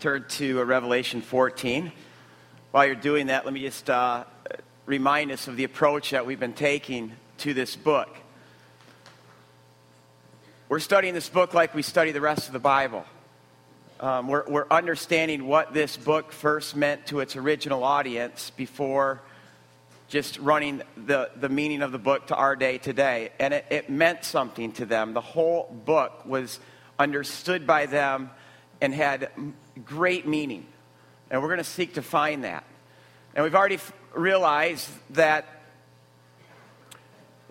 turn to Revelation 14. While you're doing that, let me just uh, remind us of the approach that we've been taking to this book. We're studying this book like we study the rest of the Bible. Um, we're, we're understanding what this book first meant to its original audience before just running the, the meaning of the book to our day today. And it, it meant something to them. The whole book was understood by them and had great meaning. And we're going to seek to find that. And we've already f- realized that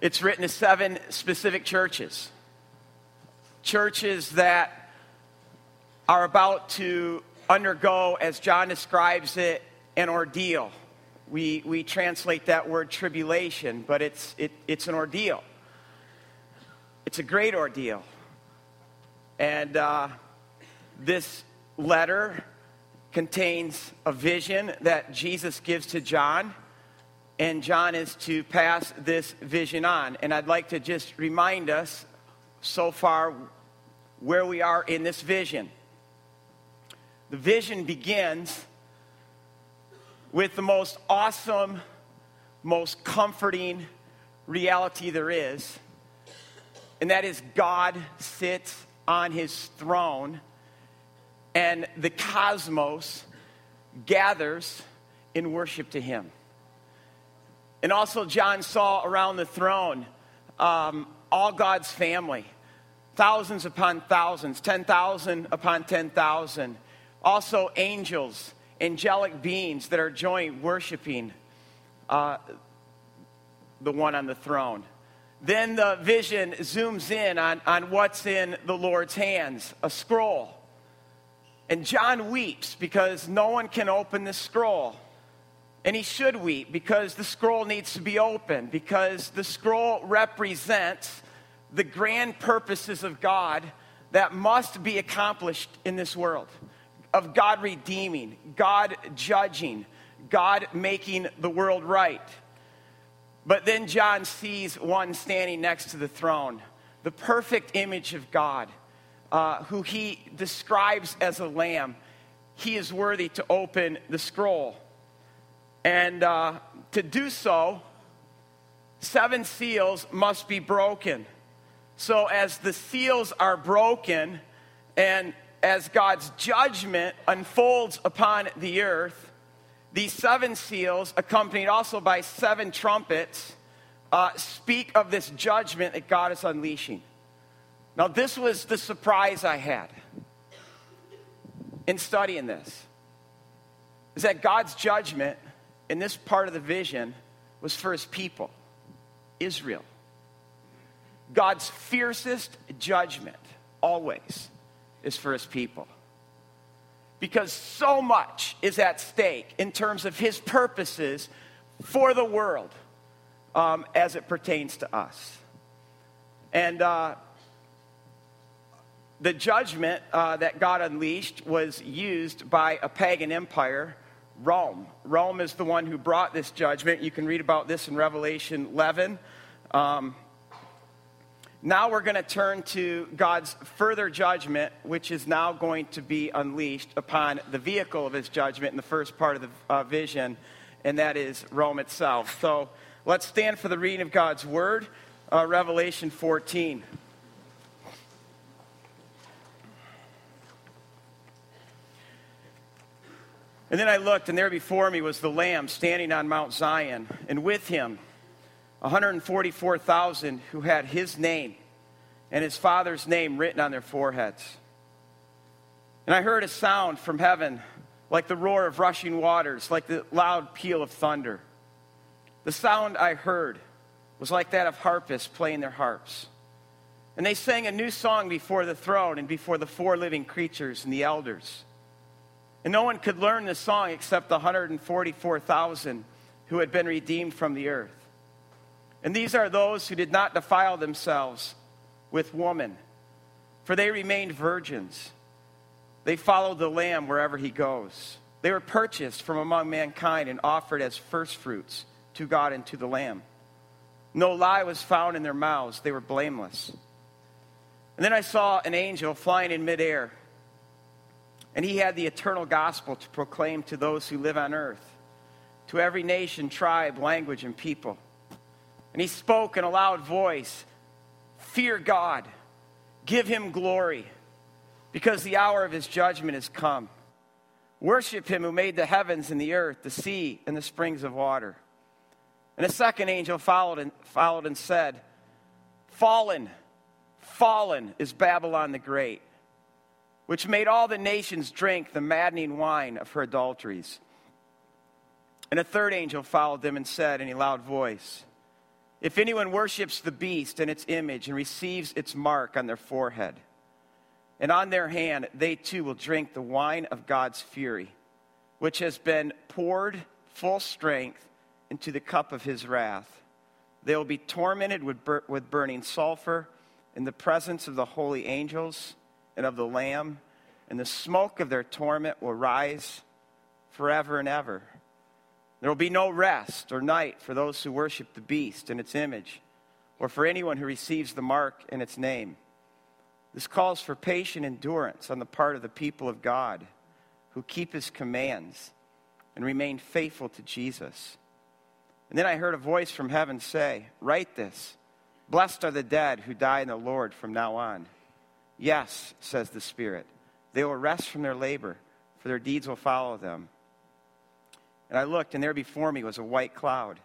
it's written to seven specific churches. Churches that are about to undergo, as John describes it, an ordeal. We, we translate that word tribulation, but it's, it, it's an ordeal. It's a great ordeal. And uh, this letter contains a vision that Jesus gives to John, and John is to pass this vision on. And I'd like to just remind us so far where we are in this vision. The vision begins with the most awesome, most comforting reality there is, and that is God sits on his throne and the cosmos gathers in worship to him. And also, John saw around the throne um, all God's family, thousands upon thousands, 10,000 upon 10,000. Also, angels, angelic beings that are joined worshiping uh, the one on the throne. Then the vision zooms in on, on what's in the Lord's hands a scroll. And John weeps because no one can open the scroll. And he should weep because the scroll needs to be opened, because the scroll represents the grand purposes of God that must be accomplished in this world of God redeeming, God judging, God making the world right. But then John sees one standing next to the throne, the perfect image of God uh, who he describes as a lamb, he is worthy to open the scroll. And uh, to do so, seven seals must be broken. So, as the seals are broken, and as God's judgment unfolds upon the earth, these seven seals, accompanied also by seven trumpets, uh, speak of this judgment that God is unleashing. Now, this was the surprise I had in studying this is that God's judgment in this part of the vision was for his people, Israel. God's fiercest judgment always is for his people. Because so much is at stake in terms of his purposes for the world um, as it pertains to us. And uh, the judgment uh, that God unleashed was used by a pagan empire, Rome. Rome is the one who brought this judgment. You can read about this in Revelation 11. Um, now we're going to turn to God's further judgment, which is now going to be unleashed upon the vehicle of his judgment in the first part of the uh, vision, and that is Rome itself. So let's stand for the reading of God's word, uh, Revelation 14. And then I looked, and there before me was the Lamb standing on Mount Zion, and with him 144,000 who had his name and his father's name written on their foreheads. And I heard a sound from heaven like the roar of rushing waters, like the loud peal of thunder. The sound I heard was like that of harpists playing their harps. And they sang a new song before the throne and before the four living creatures and the elders. And no one could learn this song except the 144,000 who had been redeemed from the earth. And these are those who did not defile themselves with woman, for they remained virgins. They followed the Lamb wherever he goes. They were purchased from among mankind and offered as firstfruits to God and to the Lamb. No lie was found in their mouths, they were blameless. And then I saw an angel flying in midair And he had the eternal gospel to proclaim to those who live on earth, to every nation, tribe, language, and people. And he spoke in a loud voice Fear God, give him glory, because the hour of his judgment has come. Worship him who made the heavens and the earth, the sea, and the springs of water. And a second angel followed and, followed and said, Fallen, fallen is Babylon the Great, which made all the nations drink the maddening wine of her adulteries. And a third angel followed them and said in a loud voice, If anyone worships the beast and its image and receives its mark on their forehead, and on their hand they too will drink the wine of God's fury, which has been poured full strength into the cup of his wrath. They will be tormented with, with burning sulfur in the presence of the holy angels and of the Lamb, and the smoke of their torment will rise forever and ever. There will be no rest or night for those who worship the beast and its image, or for anyone who receives the mark in its name. This calls for patient endurance on the part of the people of God who keep his commands and remain faithful to Jesus. And then I heard a voice from heaven say, Write this Blessed are the dead who die in the Lord from now on. Yes, says the Spirit, they will rest from their labor, for their deeds will follow them. And I looked, and there before me was a white cloud.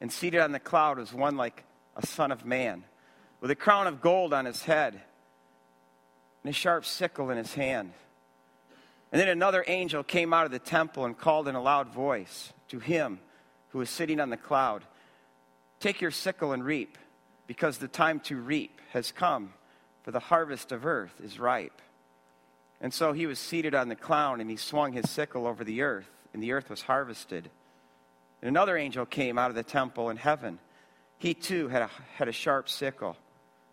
And seated on the cloud was one like a son of man, with a crown of gold on his head, and a sharp sickle in his hand. And then another angel came out of the temple and called in a loud voice to him who was sitting on the cloud, Take your sickle and reap, because the time to reap has come, for the harvest of earth is ripe. And so he was seated on the cloud, and he swung his sickle over the earth, and the earth was harvested. And another angel came out of the temple in heaven. He too had a, had a sharp sickle.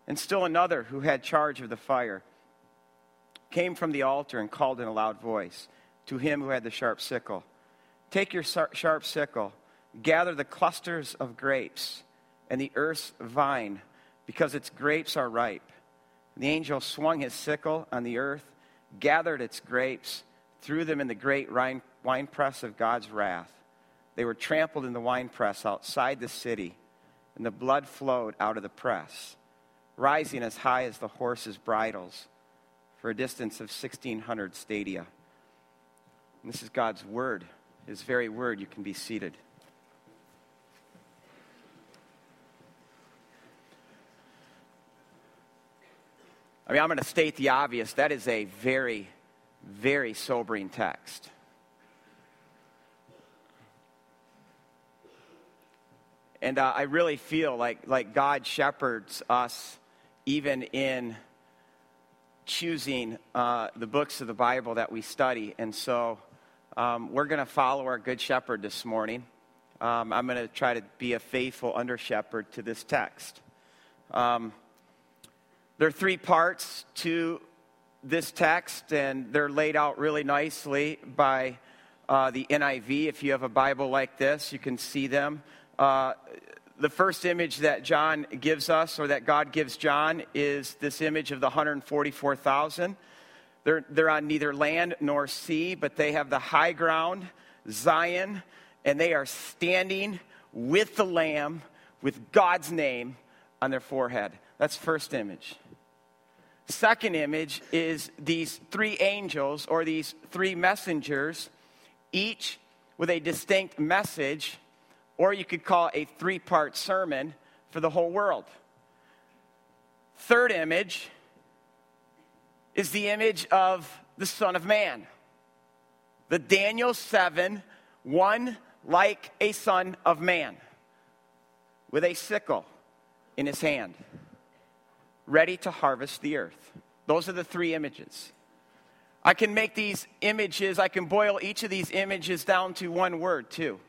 And still another who had charge of the fire came from the altar and called in a loud voice to him who had the sharp sickle Take your sharp sickle Gather the clusters of grapes and the earth's vine, because its grapes are ripe. The angel swung his sickle on the earth, gathered its grapes, threw them in the great winepress of God's wrath. They were trampled in the winepress outside the city, and the blood flowed out of the press, rising as high as the horses' bridles for a distance of 1,600 stadia. And this is God's word, His very word. You can be seated. I mean, I'm going to state the obvious. That is a very, very sobering text. And uh, I really feel like, like God shepherds us even in choosing uh, the books of the Bible that we study. And so um, we're going to follow our Good Shepherd this morning. Um, I'm going to try to be a faithful under shepherd to this text. Um, there are three parts to this text, and they're laid out really nicely by uh, the NIV. If you have a Bible like this, you can see them. Uh, the first image that John gives us, or that God gives John, is this image of the 144,000. They're, they're on neither land nor sea, but they have the high ground, Zion, and they are standing with the Lamb, with God's name on their forehead. That's first image. Second image is these three angels or these three messengers, each with a distinct message, or you could call a three part sermon for the whole world. Third image is the image of the Son of Man. The Daniel 7, one like a Son of Man, with a sickle in his hand ready to harvest the earth. Those are the three images. I can make these images, I can boil each of these images down to one word, too.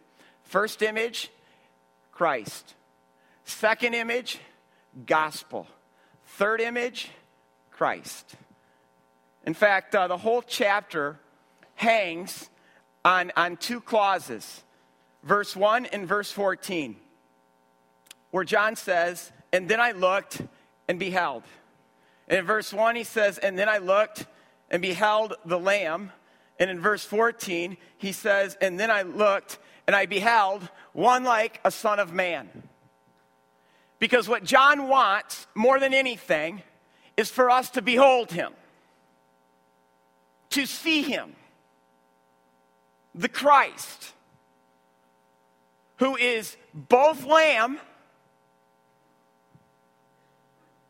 First image, Christ. Second image, gospel. Third image, Christ. In fact, uh, the whole chapter hangs on, on two clauses verse 1 and verse 14, where John says, And then I looked, and beheld. And in verse 1, he says, And then I looked and beheld the Lamb And in verse 14, he says, And then I looked, and I beheld one like a son of man. Because what John wants more than anything is for us to behold him, to see him, the Christ, who is both lamb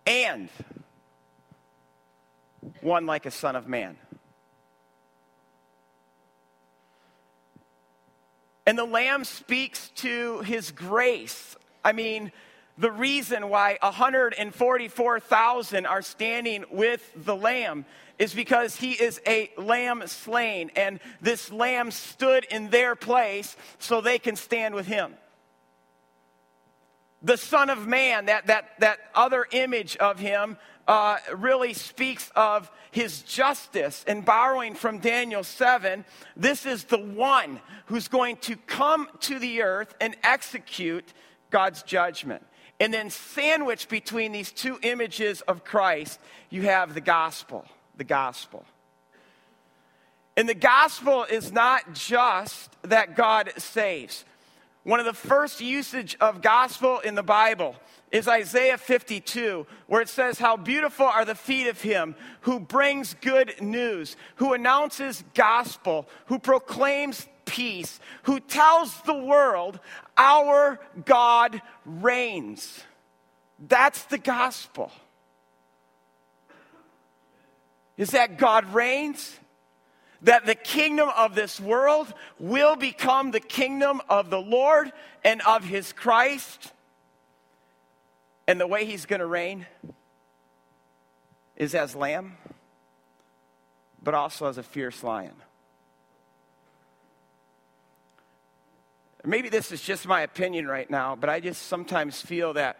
and one like a son of man. And the lamb speaks to his grace. I mean, the reason why 144,000 are standing with the lamb is because he is a lamb slain, and this lamb stood in their place so they can stand with him. The Son of Man, that, that, that other image of him, uh, really speaks of his justice. And borrowing from Daniel 7, this is the one who's going to come to the earth and execute God's judgment. And then, sandwiched between these two images of Christ, you have the gospel. The gospel. And the gospel is not just that God saves. One of the first usage of gospel in the Bible is Isaiah 52, where it says, How beautiful are the feet of him who brings good news, who announces gospel, who proclaims peace, who tells the world, Our God reigns. That's the gospel. Is that God reigns? That the kingdom of this world will become the kingdom of the Lord and of his Christ. And the way he's going to reign is as lamb, but also as a fierce lion. Maybe this is just my opinion right now, but I just sometimes feel that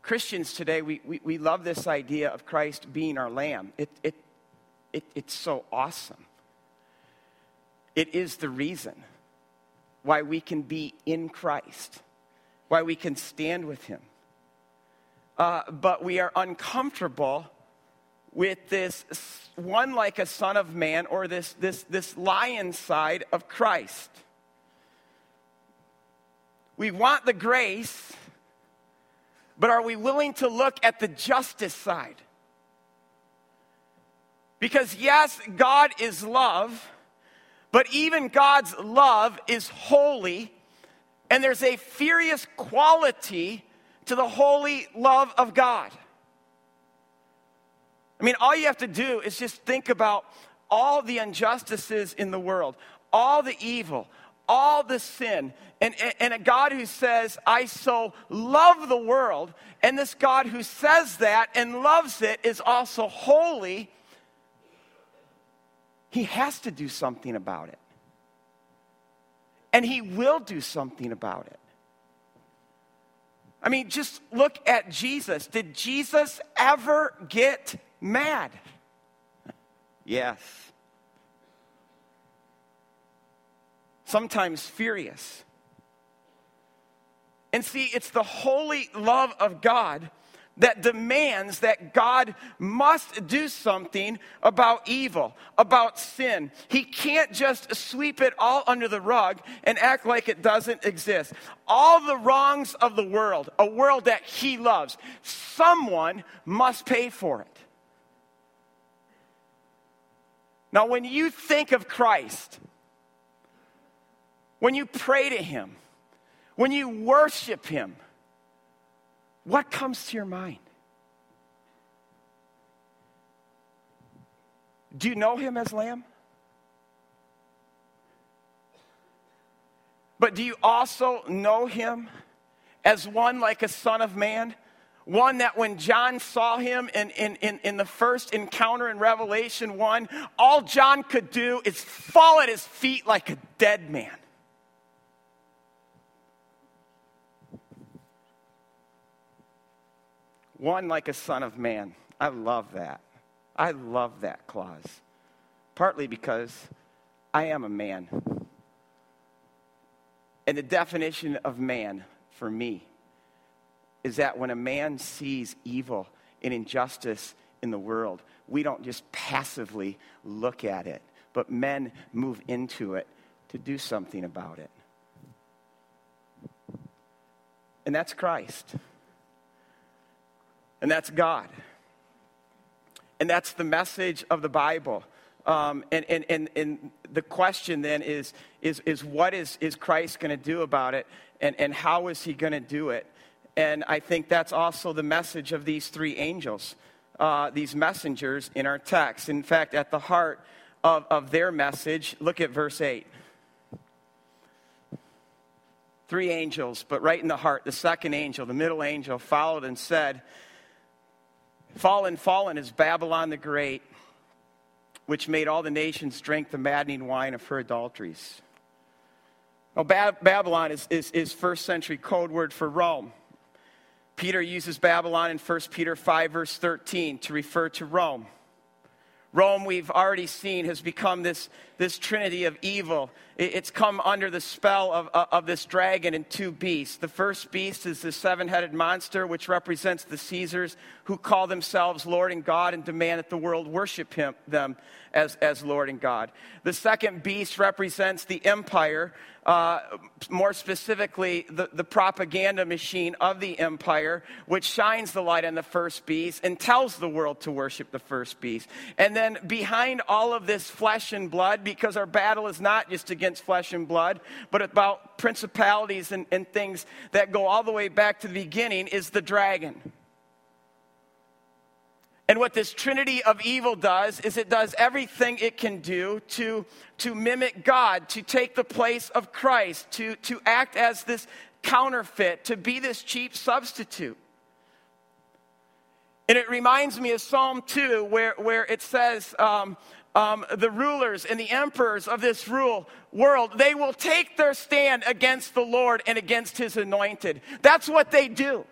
Christians today, we, we, we love this idea of Christ being our lamb. It, it, it, it's so awesome. It is the reason why we can be in Christ, why we can stand with Him. Uh, but we are uncomfortable with this one like a son of man or this, this, this lion side of Christ. We want the grace, but are we willing to look at the justice side? Because, yes, God is love, but even God's love is holy, and there's a furious quality to the holy love of God. I mean, all you have to do is just think about all the injustices in the world, all the evil, all the sin, and, and a God who says, I so love the world, and this God who says that and loves it is also holy, he has to do something about it. And he will do something about it. I mean, just look at Jesus. Did Jesus ever get mad? Yes. sometimes furious. And see, it's the holy love of God that demands that God must do something about evil, about sin. He can't just sweep it all under the rug and act like it doesn't exist. All the wrongs of the world, a world that He loves, someone must pay for it. Now, when you think of Christ, when you pray to Him, when you worship Him, what comes to your mind? Do you know Him as Lamb? But do you also know Him as one like a Son of Man? One that when John saw him in, in, in, in, the first encounter in Revelation 1, all John could do is fall at his feet like a dead man. One like a son of man. I love that. I love that clause. Partly because I am a man. And the definition of man for me is that when a man sees evil and injustice in the world, we don't just passively look at it, but men move into it to do something about it. And that's Christ. And that's God. And that's the message of the Bible. Um, and, and, and, and the question then is, is, is what is, is Christ going to do about it? And, and how is he going to do it? And I think that's also the message of these three angels, uh, these messengers in our text. In fact, at the heart of, of their message, look at verse 8. Three angels, but right in the heart, the second angel, the middle angel, followed and said, Fallen, fallen is Babylon the Great which made all the nations drink the maddening wine of her adulteries. Well, Babylon is, is, is first century code word for Rome. Peter uses Babylon in 1 Peter 5, verse 13, to refer to Rome. Rome, we've already seen, has become this, this trinity of evil. It's come under the spell of, of this dragon and two beasts. The first beast is the seven headed monster, which represents the Caesars who call themselves Lord and God and demand that the world worship him, them as, as Lord and God. The second beast represents the empire uh, more specifically, the, the propaganda machine of the empire, which shines the light on the first beast and tells the world to worship the first beast. And then behind all of this flesh and blood, because our battle is not just against flesh and blood, but about principalities and, and things that go all the way back to the beginning, is the dragon. And what this trinity of evil does is it does everything it can do to, to mimic God, to take the place of Christ, to, to act as this counterfeit, to be this cheap substitute. And it reminds me of Psalm 2, where, where it says, um, um, the rulers and the emperors of this rule world, they will take their stand against the Lord and against his anointed. That's what they do.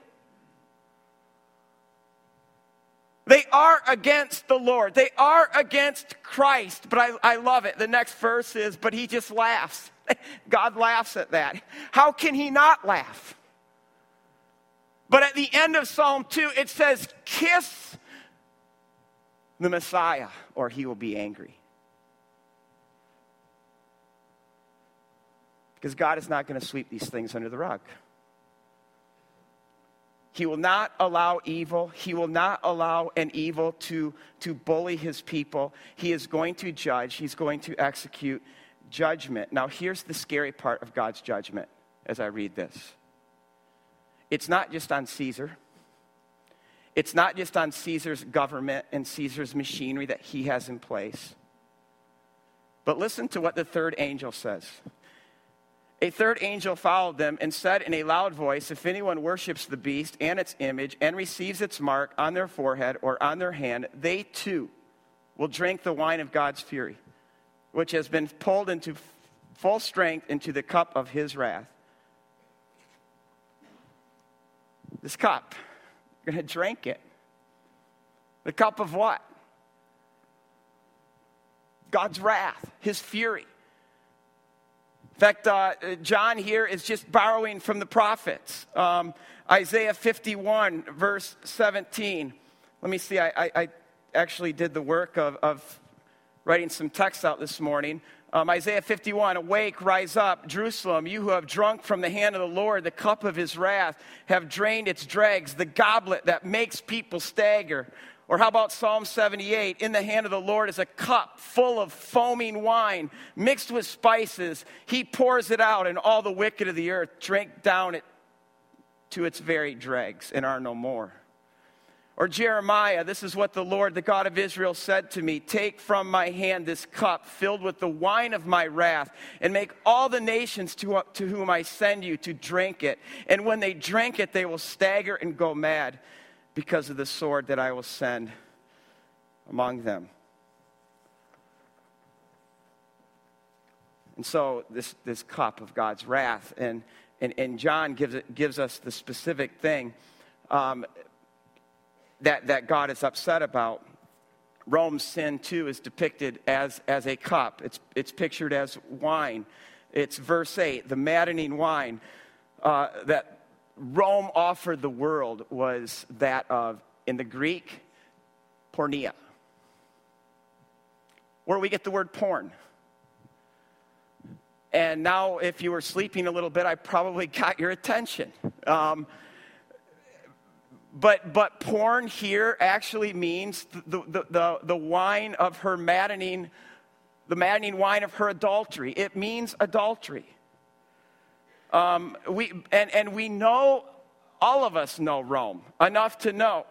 They are against the Lord. They are against Christ. But I, I love it. The next verse is, but he just laughs. God laughs at that. How can he not laugh? But at the end of Psalm 2, it says, kiss the Messiah, or he will be angry. Because God is not going to sweep these things under the rug. He will not allow evil. He will not allow an evil to, to bully his people. He is going to judge. He's going to execute judgment. Now, here's the scary part of God's judgment as I read this it's not just on Caesar, it's not just on Caesar's government and Caesar's machinery that he has in place. But listen to what the third angel says. A third angel followed them and said in a loud voice, If anyone worships the beast and its image and receives its mark on their forehead or on their hand, they too will drink the wine of God's fury, which has been pulled into full strength into the cup of his wrath. This cup, going to drink it. The cup of what? God's wrath, his fury. In fact, uh, John here is just borrowing from the prophets. Um, Isaiah 51, verse 17. Let me see, I, I, I actually did the work of, of, writing some text out this morning. Um, Isaiah 51 Awake, rise up, Jerusalem, you who have drunk from the hand of the Lord the cup of his wrath, have drained its dregs, the goblet that makes people stagger. Or how about Psalm 78? In the hand of the Lord is a cup full of foaming wine mixed with spices. He pours it out, and all the wicked of the earth drink down it to its very dregs and are no more. Or Jeremiah, this is what the Lord, the God of Israel, said to me Take from my hand this cup filled with the wine of my wrath, and make all the nations to, to whom I send you to drink it. And when they drink it, they will stagger and go mad because of the sword that I will send among them. And so, this, this cup of God's wrath, and, and, and John gives, it, gives us the specific thing um, that, that God is upset about. Rome's sin, too, is depicted as, as a cup, it's, it's pictured as wine. It's verse 8, the maddening wine uh, that Rome offered the world was that of, in the Greek, porneia. where we get the word porn. And now, if you were sleeping a little bit, I probably got your attention. Um, but, but porn here actually means the, the, the, the wine of her maddening, the maddening wine of her adultery. It means adultery. Um, we, and, and we know, all of us know Rome enough to know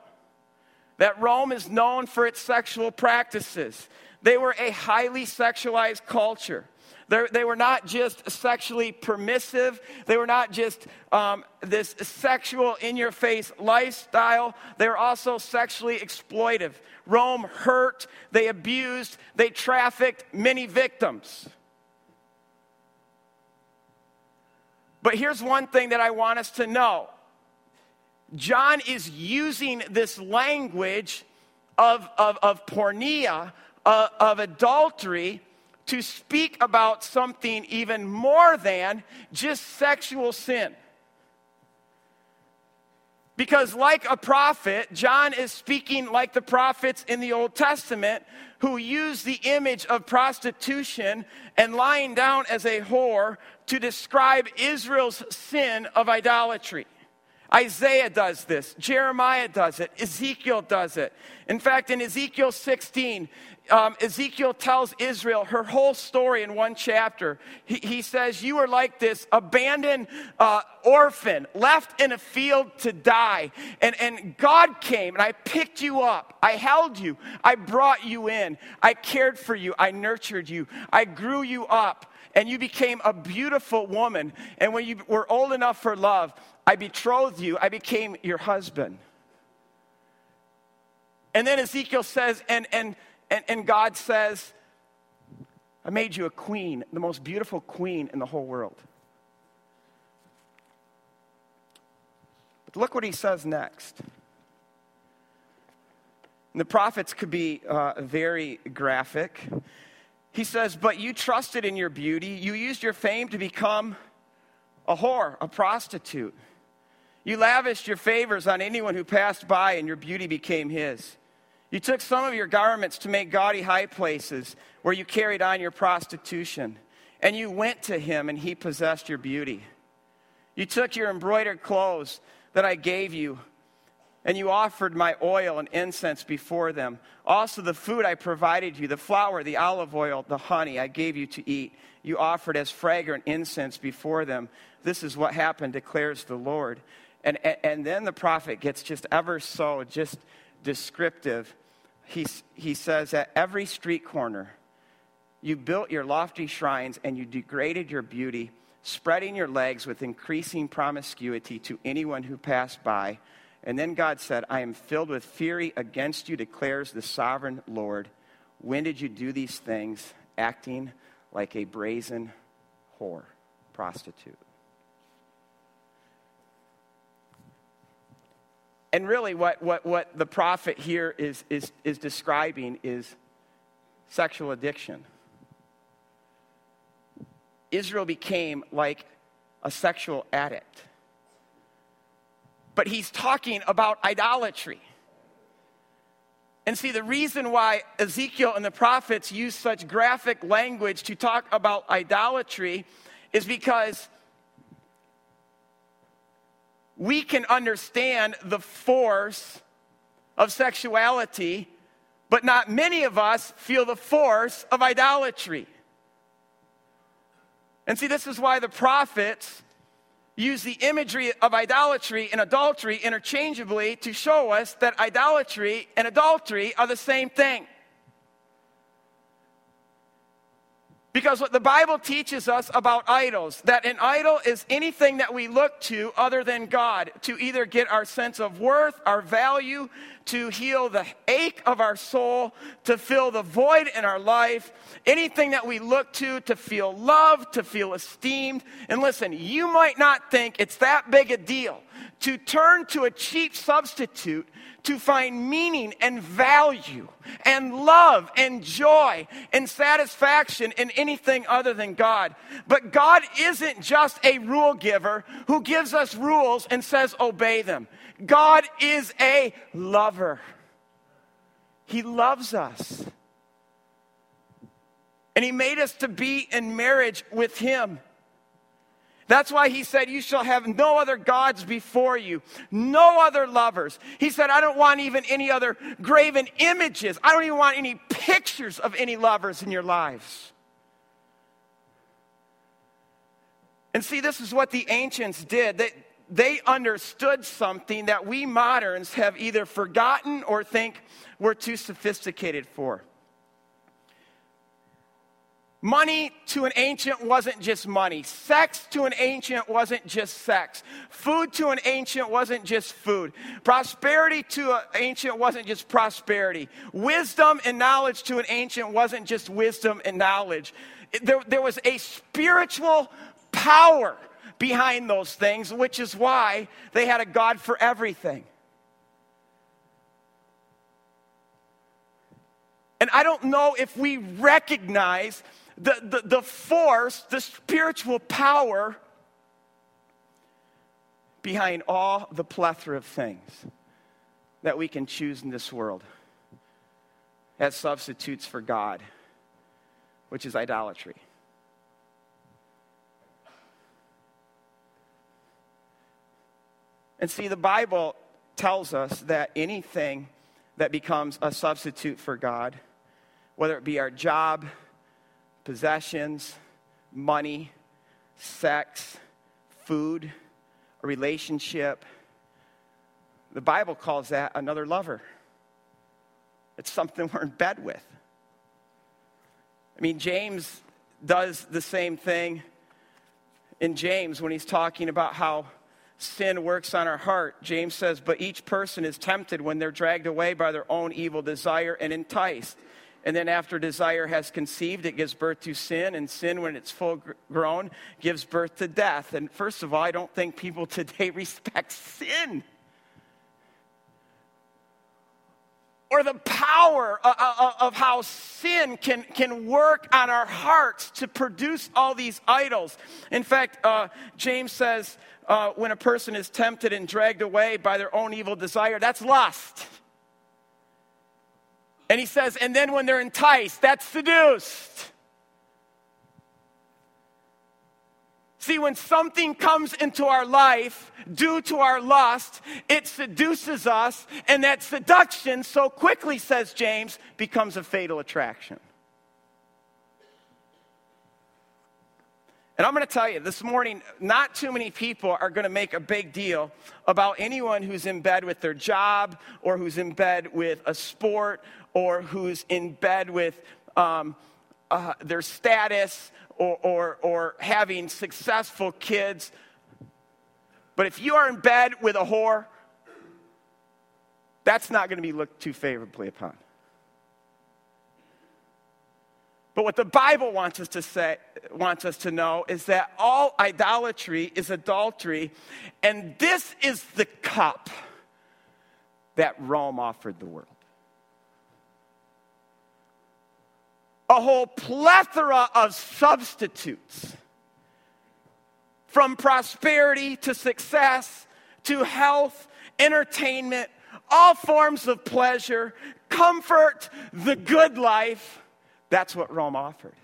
that Rome is known for its sexual practices. They were a highly sexualized culture. They're, they were not just sexually permissive. They were not just um, this sexual in your face lifestyle. They were also sexually exploitive. Rome hurt, they abused, they trafficked many victims. But here's one thing that I want us to know John is using this language of, of, of porneia, uh, of adultery, to speak about something even more than just sexual sin. Because, like a prophet, John is speaking like the prophets in the Old Testament who use the image of prostitution and lying down as a whore to describe Israel's sin of idolatry. Isaiah does this. Jeremiah does it. Ezekiel does it. In fact, in Ezekiel 16, um, Ezekiel tells Israel her whole story in one chapter. He, he says, You are like this abandoned uh, orphan left in a field to die. And, and God came and I picked you up. I held you. I brought you in. I cared for you. I nurtured you. I grew you up. And you became a beautiful woman. And when you were old enough for love, I betrothed you, I became your husband. And then Ezekiel says, and, and, and, and God says, I made you a queen, the most beautiful queen in the whole world. But look what he says next. And the prophets could be uh, very graphic. He says, But you trusted in your beauty. You used your fame to become a whore, a prostitute. You lavished your favors on anyone who passed by, and your beauty became his. You took some of your garments to make gaudy high places where you carried on your prostitution. And you went to him, and he possessed your beauty. You took your embroidered clothes that I gave you, and you offered my oil and incense before them. Also, the food I provided you, the flour, the olive oil, the honey I gave you to eat, you offered as fragrant incense before them. This is what happened, declares the Lord. And, and, and then the prophet gets just ever so just descriptive. He, he says, At every street corner, you built your lofty shrines and you degraded your beauty, spreading your legs with increasing promiscuity to anyone who passed by. And then God said, I am filled with fury against you, declares the sovereign Lord. When did you do these things, acting like a brazen whore, prostitute? And really, what, what, what the prophet here is, is, is describing is sexual addiction. Israel became like a sexual addict. But he's talking about idolatry. And see, the reason why Ezekiel and the prophets use such graphic language to talk about idolatry is because we can understand the force of sexuality, but not many of us feel the force of idolatry. And see, this is why the prophets use the imagery of idolatry and adultery interchangeably to show us that idolatry and adultery are the same thing. Because what the Bible teaches us about idols, that an idol is anything that we look to other than God to either get our sense of worth, our value, to heal the ache of our soul, to fill the void in our life, anything that we look to to feel loved, to feel esteemed. And listen, you might not think it's that big a deal to turn to a cheap substitute to find meaning and value and love and joy and satisfaction in anything other than God. But God isn't just a rule giver who gives us rules and says, obey them. God is a lover, He loves us. And he made us to be in marriage with him. That's why he said, You shall have no other gods before you, no other lovers. He said, I don't want even any other graven images. I don't even want any pictures of any lovers in your lives. And see, this is what the ancients did. They, they understood something that we moderns have either forgotten or think we're too sophisticated for. Money to an ancient wasn't just money. Sex to an ancient wasn't just sex. Food to an ancient wasn't just food. Prosperity to an ancient wasn't just prosperity. Wisdom and knowledge to an ancient wasn't just wisdom and knowledge. There, there was a spiritual power behind those things, which is why they had a God for everything. And I don't know if we recognize the, the, the force, the spiritual power behind all the plethora of things that we can choose in this world as substitutes for God, which is idolatry. And see, the Bible tells us that anything that becomes a substitute for God, whether it be our job, possessions, money, sex, food, a relationship. The Bible calls that another lover. It's something we're in bed with. I mean, James does the same thing in James when he's talking about how sin works on our heart. James says, But each person is tempted when they're dragged away by their own evil desire and enticed. And then, after desire has conceived, it gives birth to sin. And sin, when it's full grown, gives birth to death. And first of all, I don't think people today respect sin. Or the power of how sin can, can work on our hearts to produce all these idols. In fact, uh, James says uh, when a person is tempted and dragged away by their own evil desire, that's lust. And he says, and then when they're enticed, that's seduced. See, when something comes into our life due to our lust, it seduces us, and that seduction, so quickly, says James, becomes a fatal attraction. And I'm going to tell you this morning, not too many people are going to make a big deal about anyone who's in bed with their job or who's in bed with a sport or who's in bed with um, uh, their status or, or, or having successful kids. But if you are in bed with a whore, that's not going to be looked too favorably upon. But what the Bible wants us to say, wants us to know is that all idolatry is adultery, and this is the cup that Rome offered the world. A whole plethora of substitutes from prosperity to success to health, entertainment, all forms of pleasure, comfort, the good life. That's what Rome offered.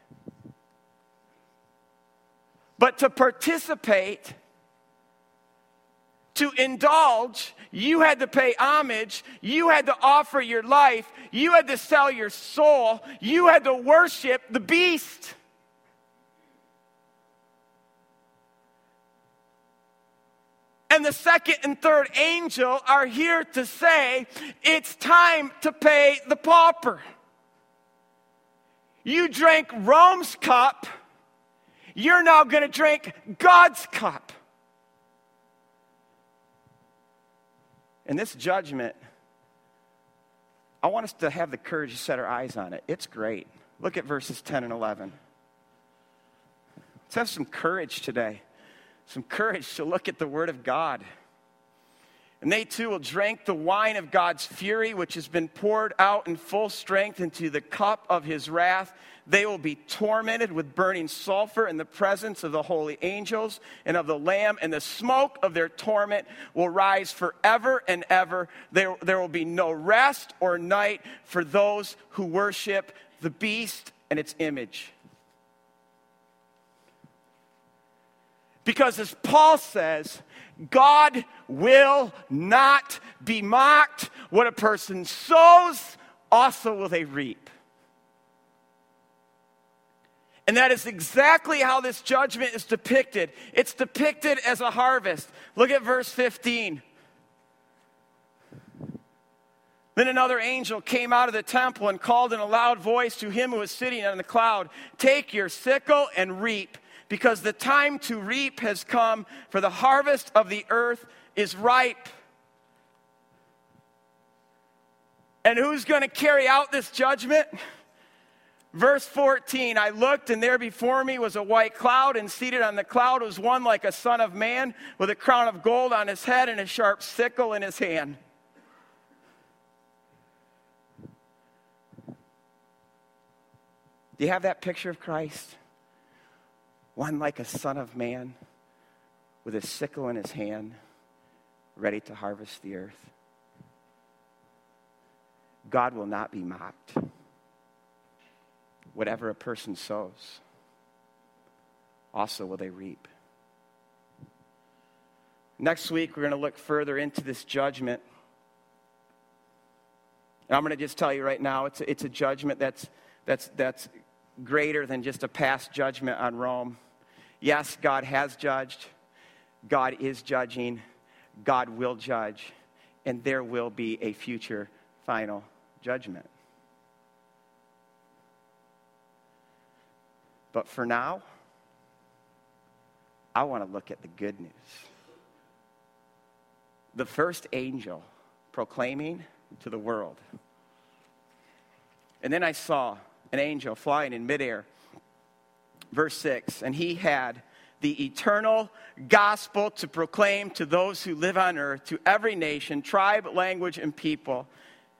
But to participate, to indulge, you had to pay homage. You had to offer your life. You had to sell your soul. You had to worship the beast. And the second and third angel are here to say it's time to pay the pauper. You drank Rome's cup, you're now going to drink God's cup. And this judgment, I want us to have the courage to set our eyes on it. It's great. Look at verses 10 and 11. Let's have some courage today, some courage to look at the Word of God. And they too will drink the wine of God's fury, which has been poured out in full strength into the cup of his wrath. They will be tormented with burning sulfur in the presence of the holy angels and of the Lamb, and the smoke of their torment will rise forever and ever. There, there will be no rest or night for those who worship the beast and its image. Because as Paul says, God will not be mocked. What a person sows, also will they reap. And that is exactly how this judgment is depicted. It's depicted as a harvest. Look at verse 15. Then another angel came out of the temple and called in a loud voice to him who was sitting on the cloud Take your sickle and reap, because the time to reap has come, for the harvest of the earth is ripe. And who's going to carry out this judgment? Verse 14 I looked, and there before me was a white cloud, and seated on the cloud was one like a son of man, with a crown of gold on his head and a sharp sickle in his hand. Do you have that picture of Christ? One like a son of man, with a sickle in his hand, ready to harvest the earth. God will not be mocked whatever a person sows, also will they reap. Next week, we're going to look further into this judgment. And I'm going to just tell you right now, it's a, it's a judgment that's, that's, that's greater than just a past judgment on Rome. Yes, God has judged, God is judging, God will judge, and there will be a future final judgment. But for now, I want to look at the good news. The first angel proclaiming to the world. And then I saw an angel flying in midair. Verse 6 And he had the eternal gospel to proclaim to those who live on earth, to every nation, tribe, language, and people.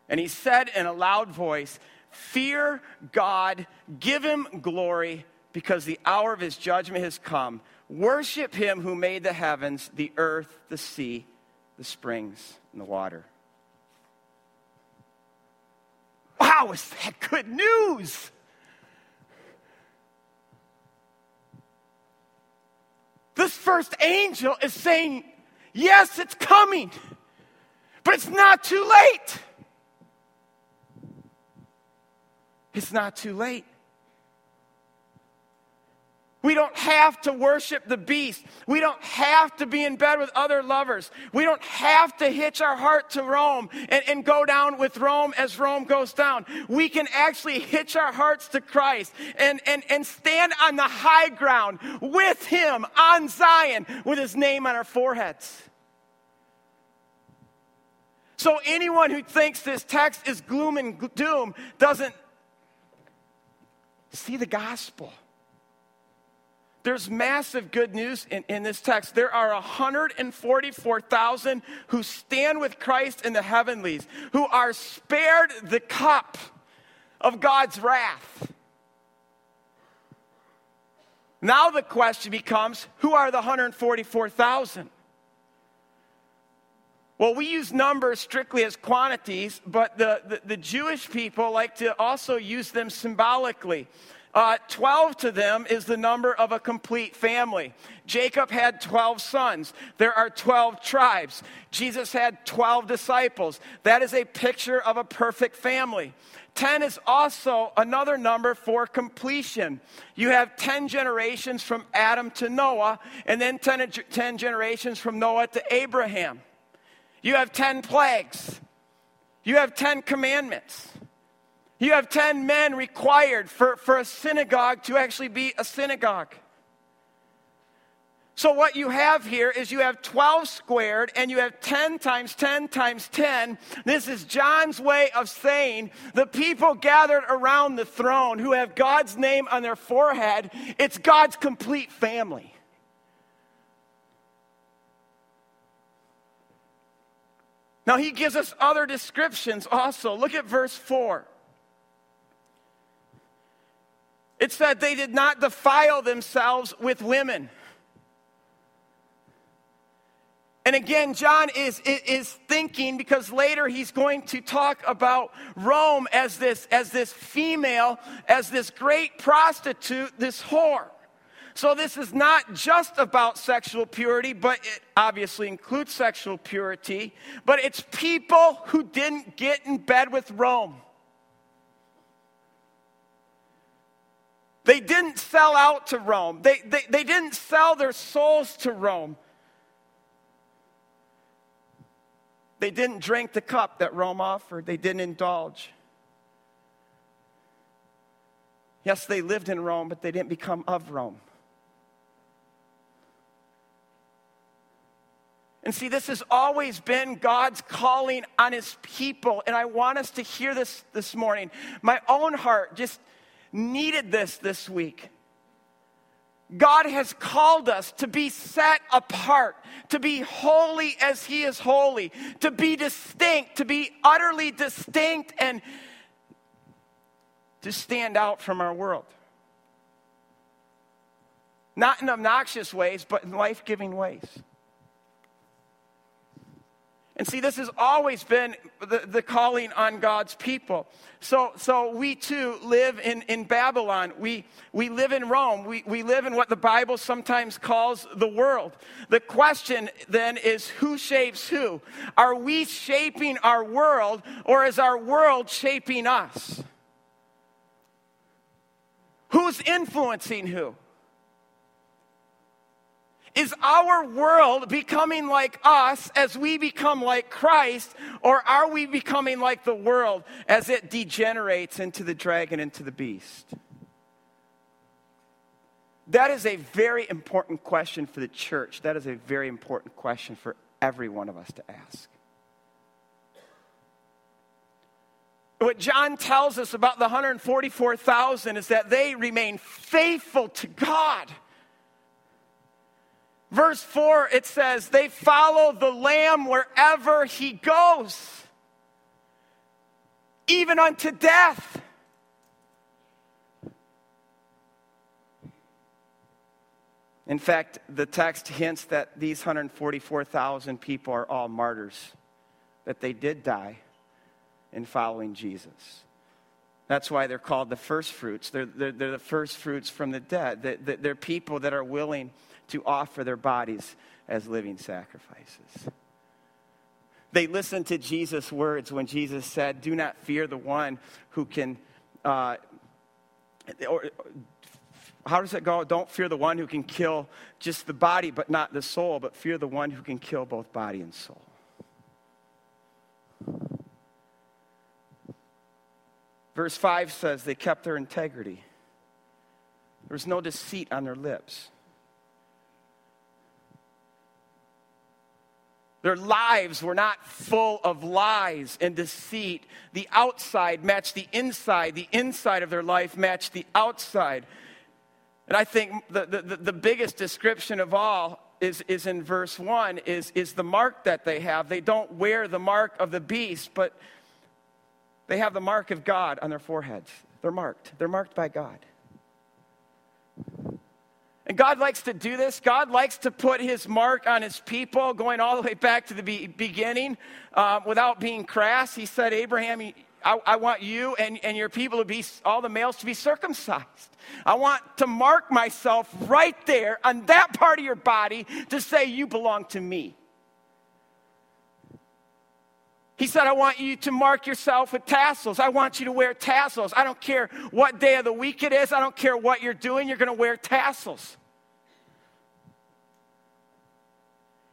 And he said in a loud voice, Fear God, give him glory because the hour of his judgment has come. Worship him who made the heavens, the earth, the sea, the springs, and the water. Wow, is that good news? This first angel is saying, Yes, it's coming, but it's not too late. It's not too late. We don't have to worship the beast. We don't have to be in bed with other lovers. We don't have to hitch our heart to Rome and, and, go down with Rome as Rome goes down. We can actually hitch our hearts to Christ and, and, and stand on the high ground with Him on Zion with His name on our foreheads. So, anyone who thinks this text is gloom and doom doesn't see the gospel. There's massive good news in, in this text. There are 144,000 who stand with Christ in the heavenlies, who are spared the cup of God's wrath. Now the question becomes who are the 144,000? Well, we use numbers strictly as quantities, but the, the, the, Jewish people like to also use them symbolically. Uh, 12 to them is the number of a complete family. Jacob had 12 sons. There are 12 tribes. Jesus had 12 disciples. That is a picture of a perfect family. 10 is also another number for completion. You have 10 generations from Adam to Noah, and then 10, 10 generations from Noah to Abraham. You have 10 plagues. You have 10 commandments. You have 10 men required for, for a synagogue to actually be a synagogue. So, what you have here is you have 12 squared and you have 10 times 10 times 10. This is John's way of saying the people gathered around the throne who have God's name on their forehead, it's God's complete family. Now, he gives us other descriptions also. Look at verse 4. It that they did not defile themselves with women. And again, John is, is, thinking because later he's going to talk about Rome as this, as this female, as this great prostitute, this whore. So, this is not just about sexual purity, but it obviously includes sexual purity, but it's people who didn't get in bed with Rome. They didn't sell out to Rome. They, they, they didn't sell their souls to Rome. They didn't drink the cup that Rome offered. They didn't indulge. Yes, they lived in Rome, but they didn't become of Rome. And see, this has always been God's calling on his people. And I want us to hear this this morning. My own heart just needed this this week. God has called us to be set apart, to be holy as He is holy, to be distinct, to be utterly distinct, and to stand out from our world. Not in obnoxious ways, but in life giving ways. And see, this has always been the, the calling on God's people. So, so we too live in, in Babylon. We, we live in Rome. We, we live in what the Bible sometimes calls the world. The question then is who shapes who? Are we shaping our world or is our world shaping us? Who's influencing who? Is our world becoming like us as we become like Christ, or are we becoming like the world as it degenerates into the dragon, into the beast? That is a very important question for the church. That is a very important question for every one of us to ask. What John tells us about the 144,000 is that they remain faithful to God. Verse 4, it says, They follow the Lamb wherever he goes, even unto death. In fact, the text hints that these 144,000 people are all martyrs, that they did die in following Jesus. That's why they're called the first fruits. They're, they're, they're the first fruits from the dead. They're, they're people that are willing to offer their bodies as living sacrifices. They listened to Jesus' words when Jesus said, Do not fear the one who can, uh, or, how does it go? Don't fear the one who can kill just the body but not the soul, but fear the one who can kill both body and soul. Verse 5 says they kept their integrity. There was no deceit on their lips. Their lives were not full of lies and deceit. The outside matched the inside, the inside of their life matched the outside. And I think the, the, the biggest description of all is, is in verse 1 is, is the mark that they have. They don't wear the mark of the beast, but they have the mark of God on their foreheads. They're marked. They're marked by God. And God likes to do this. God likes to put his mark on his people, going all the way back to the be- beginning um, without being crass. He said, Abraham, I, I, want you and, and your people to be, all the males to be circumcised. I want to mark myself right there on that part of your body to say, You belong to me. He said, I want you to mark yourself with tassels. I want you to wear tassels. I don't care what day of the week it is. I don't care what you're doing. You're going to wear tassels.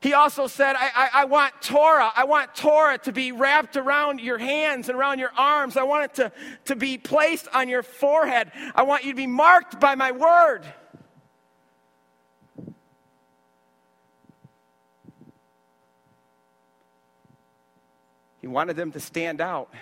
He also said, I, I, I, want Torah. I want Torah to be wrapped around your hands and around your arms. I want it to, to be placed on your forehead. I want you to be marked by my word. He wanted them to stand out.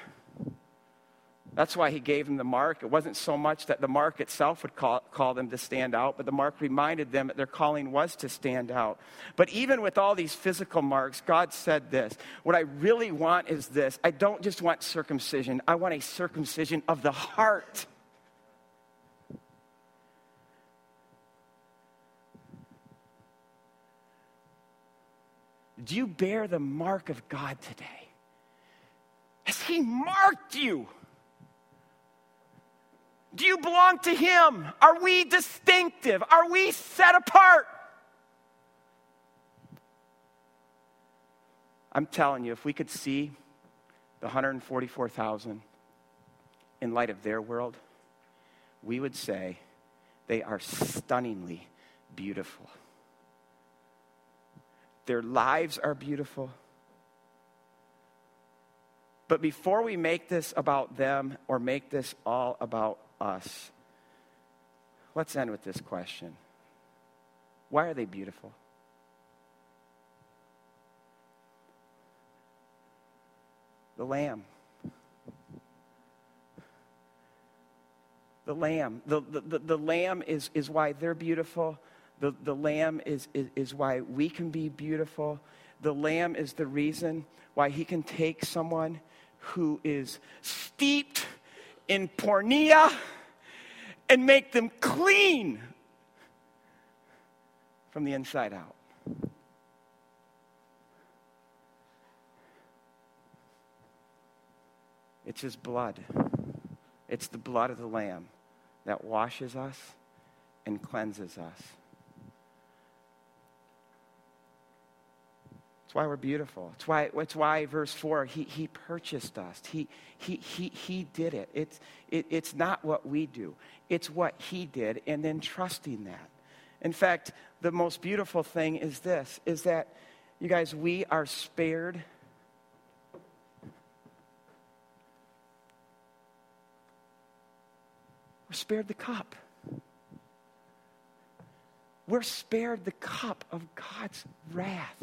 That's why he gave them the mark. It wasn't so much that the mark itself would call, call, them to stand out, but the mark reminded them that their calling was to stand out. But even with all these physical marks, God said this What I really want is this I don't just want circumcision, I want a circumcision of the heart. Do you bear the mark of God today? Has He marked you? Do you belong to Him? Are we distinctive? Are we set apart? I'm telling you, if we could see the 144,000 in light of their world, we would say they are stunningly beautiful. Their lives are beautiful. But before we make this about them or make this all about us, let's end with this question Why are they beautiful? The Lamb. The Lamb. The, the, the, the Lamb is, is why they're beautiful. The, the Lamb is, is, is why we can be beautiful. The Lamb is the reason why He can take someone who is steeped in porneia and make them clean from the inside out. It's his blood. It's the blood of the Lamb that washes us and cleanses us. It's why we're beautiful. It's why, it's why verse 4, he, he purchased us. He, he, he, he did it. It's, it. It's not what we do, it's what he did, and then trusting that. In fact, the most beautiful thing is this, is that, you guys, we are spared We're spared the cup. We're spared the cup of God's wrath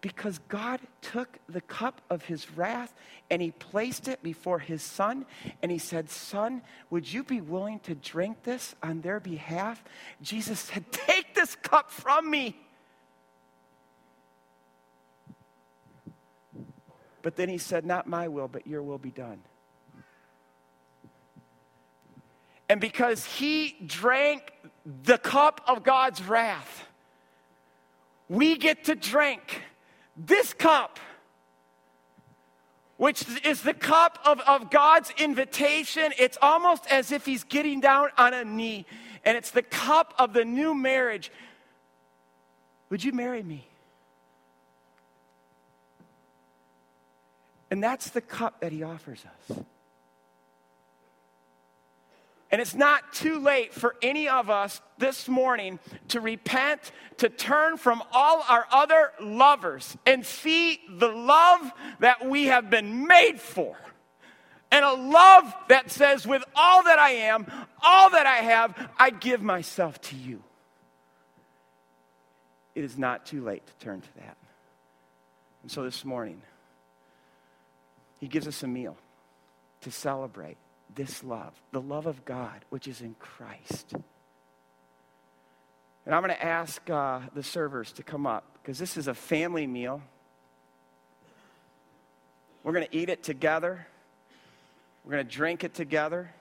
because God took the cup of his wrath and he placed it before his son and he said, Son, would you be willing to drink this on their behalf? Jesus said, Take this cup from me. But then he said, Not my will, but your will be done. And because he drank the cup of God's wrath, we get to drink this cup, which is the cup of, of God's invitation. It's almost as if he's getting down on a knee, and it's the cup of the new marriage. Would you marry me? And that's the cup that he offers us. And it's not too late for any of us this morning to repent, to turn from all our other lovers and see the love that we have been made for. And a love that says, with all that I am, all that I have, I give myself to you. It is not too late to turn to that. And so this morning, he gives us a meal to celebrate this love, the love of God, which is in Christ. And I'm going to ask uh, the servers to come up because this is a family meal. We're going to eat it together, we're going to drink it together.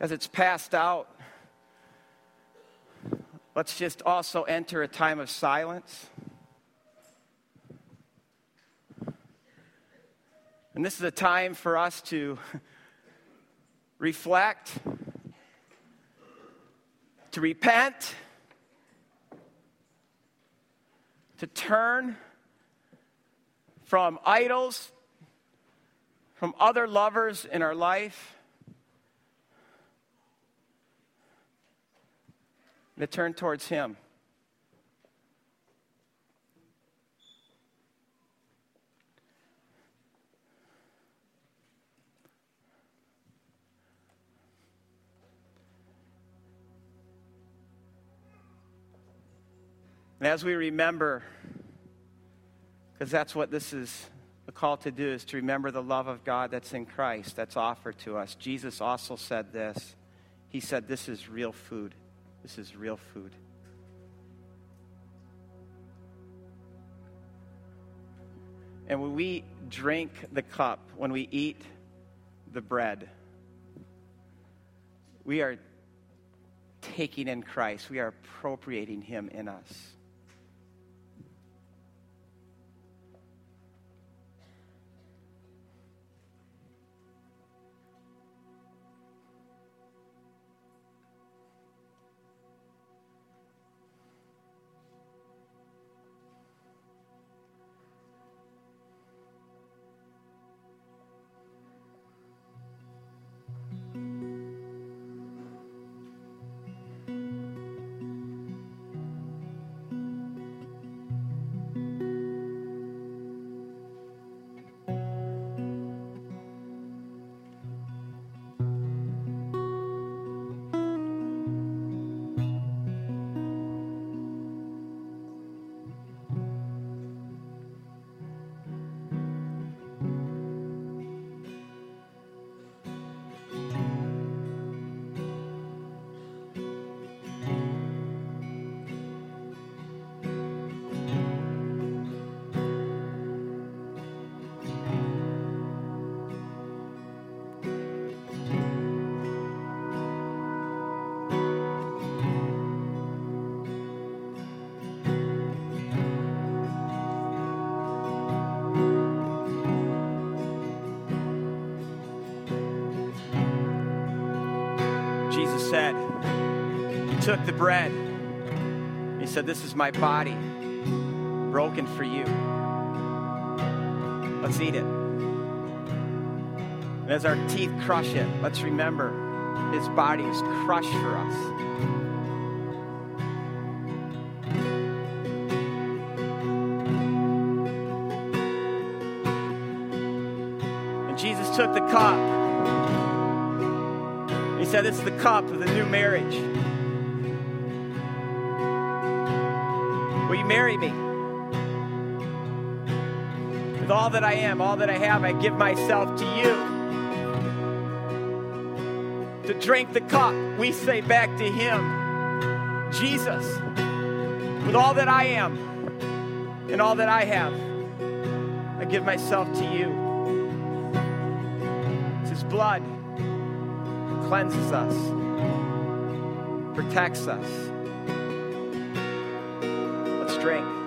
As it's passed out, let's just also enter a time of silence. And this is a time for us to reflect, to repent, to turn from idols, from other lovers in our life to turn towards Him. And as we remember, because that's what this is a call to do, is to remember the love of God that's in Christ, that's offered to us. Jesus also said this. He said, This is real food. This is real food. And when we drink the cup, when we eat the bread, we are taking in Christ, we are appropriating him in us. Took the bread. He said, This is my body broken for you. Let's eat it. And as our teeth crush it, let's remember his body was crushed for us. And Jesus took the cup He said, This is the cup of the new marriage. Marry me? With all that I am, all that I have, I give myself to you. To drink the cup, we say back to Him, Jesus, with all that I am and all that I have, I give myself to you. It's His blood cleanses us, protects us. Drink.